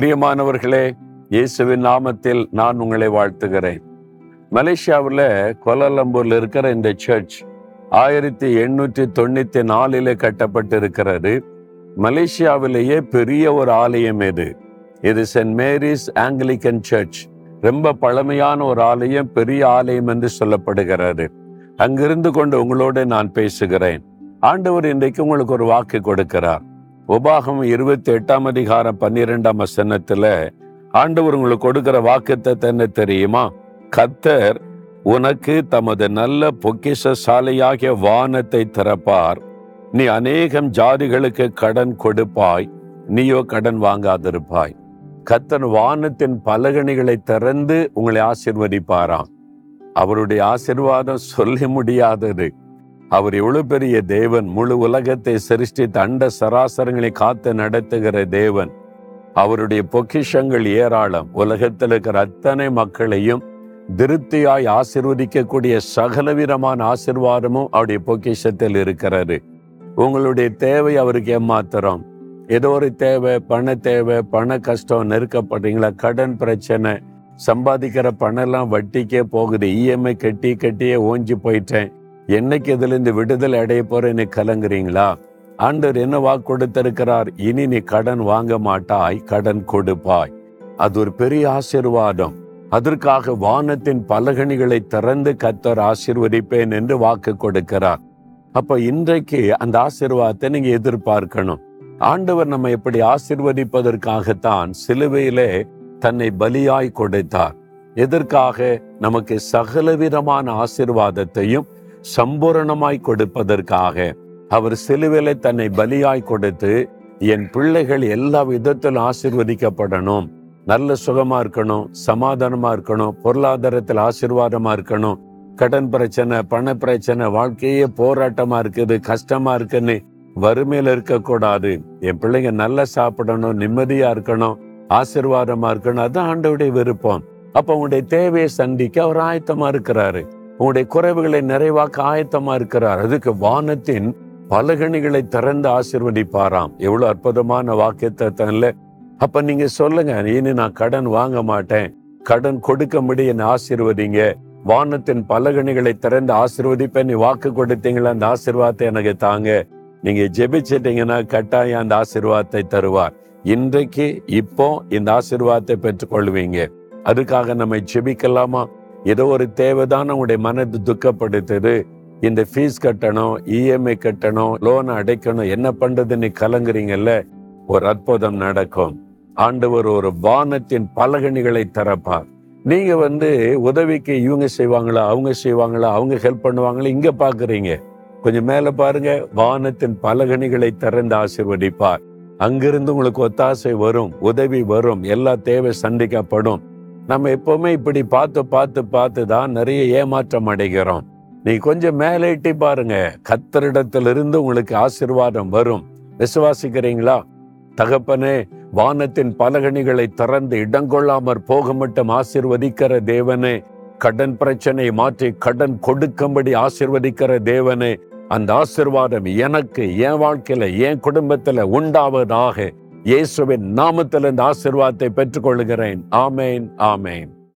பிரியமானவர்களே இயேசுவின் நாமத்தில் நான் உங்களை வாழ்த்துகிறேன். மலேசியாவில் கோலாலம்பூரில் இருக்கிற இந்த சர்ச் ஆயிரத்தி எண்ணூற்றி தொண்ணூத்தி நாலிலே கட்டப்பட்டிருக்கிறது. மலேசியாவிலேயே பெரிய ஒரு ஆலயம் இது. இது சென்ட் மேரிஸ் ஆங்கிலிக்கன் சர்ச் ரொம்ப பழமையான ஒரு ஆலயம் பெரிய ஆலயம் என்று சொல்லப்படுகிறது. அங்கிருந்து கொண்டு உங்களோடு நான் பேசுகிறேன். ஆண்டவர் இன்றைக்கு உங்களுக்கு ஒரு வாக்கு கொடுக்கிறார். உபாகம் இருபத்தி எட்டாம் அதிகாரம் பன்னிரெண்டாம் வசனத்துல ஆண்டவர் உங்களுக்கு கொடுக்கிற வாக்குத்தத்தை என்ன தெரியுமா? கத்தர் உனக்கு தமது நல்ல பொக்கிஷ சாலையாகிய வானத்தை திறப்பார். நீ அநேகம் ஜாதிகளுக்கு கடன் கொடுப்பாய். நீயோ கடன் வாங்காதிருப்பாய். கத்தன் வானத்தின் பலகணிகளை திறந்து உங்களை ஆசிர்வதிப்பாராம். அவருடைய ஆசிர்வாதம் சொல்ல முடியாதது. அவர் எவ்வளவு பெரிய தேவன் முழு உலகத்தை சிருஷ்டித்த அண்ட சராசரங்களை காத்து நடத்துகிற தேவன். அவருடைய பொக்கிஷங்கள் ஏராளம். உலகத்தில் இருக்கிற அத்தனை மக்களையும் திருப்தியாய் ஆசிர்வதிக்கக்கூடிய சகலவிதமான ஆசிர்வாதமும் அவருடைய பொக்கிஷத்தில் இருக்கிறது. உங்களுடைய தேவை அவருக்கு ஏமாத்திரம். ஏதோ ஒரு தேவை பண தேவை பண கஷ்டம் நெருக்கப்படுறீங்களா கடன் பிரச்சனை சம்பாதிக்கிற பணம் எல்லாம் வட்டிக்கே போகுது. இஎம்ஐ கட்டி கட்டியே ஓஞ்சி போயிட்டேன். என்னைக்கு இதுல விடுதலை அடைய போறேன்னு கலங்குறீங்களா? ஆண்டவர் என்ன வாக்கு கொடுத்திருக்கிறார்? இனி நீ கடன் வாங்க மாட்டாய் கடன் கொடுப்பாய். அது ஒரு பெரிய ஆசிர்வாதம். அதற்காக வானத்தின் பலகணிகளை திறந்து கத்தர் ஆசிர்வதிப்பேன் என்று வாக்கு கொடுக்கிறார். அப்ப இன்றைக்கு அந்த ஆசிர்வாதத்தை நீங்க எதிர்பார்க்கணும். ஆண்டவர் நம்ம எப்படி ஆசிர்வதிப்பதற்காகத்தான் சிலுவையிலே தன்னை பலியாய் கொடுத்தார். எதற்காக? நமக்கு சகலவிதமான ஆசிர்வாதத்தையும் சம்பூரணமாய் கொடுப்பதற்காக அவர் சிலுவிலை தன்னை பலியாய் கொடுத்து என் பிள்ளைகள் எல்லா விதத்திலும் ஆசிர்வதிக்கப்படணும். நல்ல சுகமா இருக்கணும் சமாதானமா இருக்கணும் பொருளாதாரத்தில் ஆசிர்வாதமா இருக்கணும். கடன் பிரச்சனை பண பிரச்சனை வாழ்க்கையே போராட்டமா இருக்குது கஷ்டமா இருக்குன்னு வறுமையில இருக்கக்கூடாது. என் பிள்ளைங்க நல்லா சாப்பிடணும் நிம்மதியா இருக்கணும் ஆசிர்வாதமா இருக்கணும். அதுதான் ஆண்டவுடைய விருப்பம். அப்ப உங்களுடைய தேவையை சந்திக்க அவர் ஆயத்தமா இருக்கிறாரு. உங்களுடைய குறைவுகளை நிறைவாக்க ஆயத்தமா இருக்கிறார். அதுக்கு வானத்தின் பலகணிகளை திறந்து ஆசிர்வதிப்பாராம். எவ்வளவு அற்புதமான வாக்கியத்தை அப்ப நீங்க சொல்லுங்க இனி நான் கடன் வாங்க மாட்டேன். கடன் கொடுக்கும்படி என்னை ஆசிர்வதிங்க. வானத்தின் பலகணிகளை திறந்து ஆசிர்வதிப்பேன். நீ வாக்கு கொடுத்தீங்களா அந்த ஆசிர்வாதத்தை எனக்கு தாங்க. நீங்க ஜெபிச்சிட்டீங்கன்னா கட்டாயம் அந்த ஆசிர்வாதத்தை தருவார். இன்றைக்கு இப்போ இந்த ஆசிர்வாதத்தை பெற்றுக்கொள்வீங்க. அதுக்காக நம்ம ஜெபிக்கலாமா? ஏதோ ஒரு தேவைதான் உங்களுடைய மனது துக்கப்படுத்துது. இந்த ஃபீஸ் கட்டணும் இஎம்ஐ கட்டணும் லோன் அடைக்கணும் என்ன பண்றதுன்னு கலங்குறீங்கல்ல? ஒரு அற்புதம் நடக்கும். ஆண்டவர் ஒரு வானத்தின் பலகணிகளை தரப்பார். நீங்க வந்து உதவிக்கு இவங்க செய்வாங்களா அவங்க செய்வாங்களா அவங்க ஹெல்ப் பண்ணுவாங்களா இங்க பாக்குறீங்க. கொஞ்சம் மேல பாருங்க வானத்தின் பலகணிகளை திறந்து ஆசிர்வதிப்பார். அங்கிருந்து உங்களுக்கு ஒத்தாசை வரும் உதவி வரும் எல்லா தேவை சந்திக்கப்படும். நம்ம எப்பவுமே இப்படி பார்த்து பார்த்து பார்த்து தான் நிறைய ஏமாற்றம் அடைகிறோம். நீ கொஞ்சம் மேலே எட்டி பாருங்க. கத்தரிடத்திலிருந்து உங்களுக்கு ஆசிர்வாதம் வரும். விசுவாசிக்கிறீங்களா? தகப்பனே வானத்தின் பலகணிகளை திறந்து இடங்கொள்ளாமற் போக மட்டும் ஆசிர்வதிக்கிற தேவனே கடன் பிரச்சனை மாற்றி கடன் கொடுக்கும்படி ஆசிர்வதிக்கிற தேவனே அந்த ஆசிர்வாதம் எனக்கு என் வாழ்க்கையில என் குடும்பத்துல உண்டாவதாக இயேசுவின் நாமத்தில் இந்த ஆசிர்வாதத்தை பெற்றுக்கொள்கிறேன் ஆமேன் ஆமேன்.